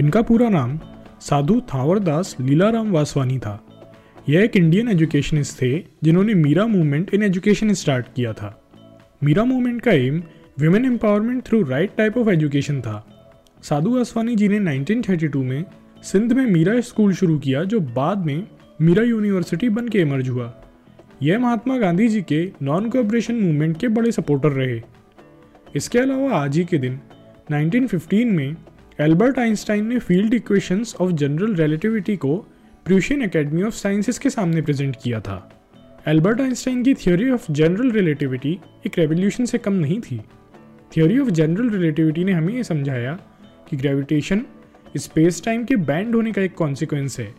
इनका पूरा नाम साधु थावरदास लीलाराम वासवानी था। यह एक इंडियन एजुकेशनिस्ट थे, जिन्होंने Mira movement in education start किया था। मीरा मूवमेंट का aim women empowerment through right type of education था। साधु वासवानी जी ने 1932 में सिंध में मीरा स्कूल शुरू किया, जो बाद में मीरा यूनिवर्सिटी बन के इमर्ज हुआ। यह महात्मा गांधी जी के नॉन कोऑपरेशन मूवमेंट के बड़े सपोर्टर रहे। इसके अलावा आज ही के दिन 1915 में एल्बर्ट आइंस्टाइन ने field equations of general relativity को प्रूशियन एकेडमी ऑफ़ साइंसेस के सामने प्रेजेंट किया था। एल्बर्ट आइंस्टाइन की थ्योरी ऑफ़ जनरल रिलेटिविटी एक रेवोल्यूशन से कम नहीं थी। थ्योरी ऑफ़ जनरल रिलेटिविटी ने हमें ये समझाया कि ग्रेविटेशन स्पेस टाइम के बैंड होने का एक कॉन्सिक्वेंस है।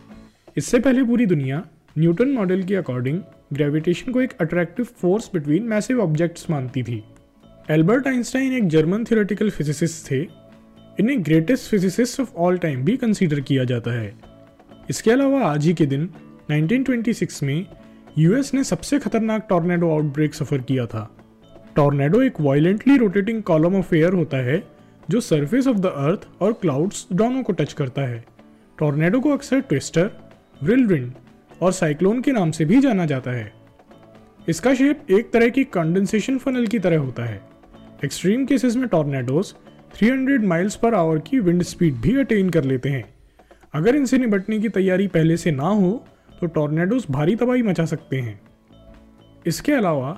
इससे पहले पूरी दुनिया न्यूटन मॉडल के अकॉर्डिंग ग्रेविटेशन को एक attractive force between massive objects मानती थी। एल्बर्ट आइंस्टाइन एक जर्मन थियोरेटिकल फिजिसिस्ट थे। इन्हें greatest physicist of all time भी कंसीडर किया जाता है। इसके अलावा आज ही के दिन 1926 में यूएस ने सबसे खतरनाक टॉर्नेडो आउटब्रेक सफ़र किया था। टॉर्नेडो एक violently rotating column of air होता है, जो सरफेस ऑफ़ द अर्थ और क्लाउड्स दोनों को टच करता है। टॉर्नेडो को अक्सर ट्विस्टर विंड और साइक्लोन के नाम से भी जाना जाता है। इसका शेप एक तरह की कंडेंसेशन फनल की तरह होता है। एक्सट्रीम केसेस में टॉर्नेडोज 300 माइल्स पर आवर की विंड स्पीड भी अटेन कर लेते हैं। अगर इनसे निपटने की तैयारी पहले से ना हो तो टॉर्नेडोज भारी तबाही मचा सकते हैं। इसके अलावा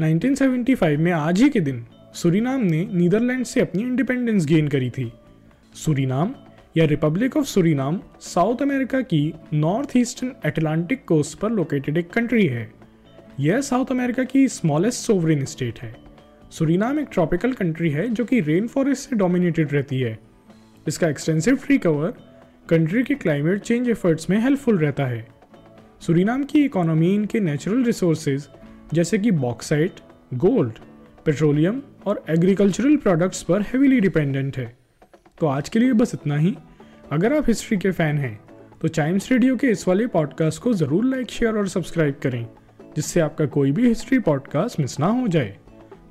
1975 में आज ही के दिन, सुरीनाम ने नीदरलैंड से अपनी इंडिपेंडेंस गेन करी थी। सुरीनाम, या republic of Suriname South America की नॉर्थ ईस्टर्न अटलांटिक कोस्ट पर लोकेटेड एक कंट्री है। यह साउथ अमेरिका की स्मॉलेस्ट सोवरेन स्टेट है। सुरीनाम एक ट्रॉपिकल कंट्री है जो कि रेन फॉरेस्ट से डोमिनेटेड रहती है। इसका एक्सटेंसिव ट्री कवर कंट्री के क्लाइमेट चेंज एफर्ट्स में हेल्पफुल रहता है। सुरीनाम की इकोनॉमी इनके नेचुरल रिसोर्सेज जैसे कि बॉक्साइट गोल्ड पेट्रोलियम और एग्रीकल्चरल प्रोडक्ट्स पर हेवीली डिपेंडेंट है। तो आज के लिए बस इतना ही। अगर आप हिस्ट्री के फ़ैन हैं तो चाइम्स रेडियो के इस वाले पॉडकास्ट को ज़रूर लाइक शेयर और सब्सक्राइब करें, जिससे आपका कोई भी हिस्ट्री पॉडकास्ट मिस ना हो जाए।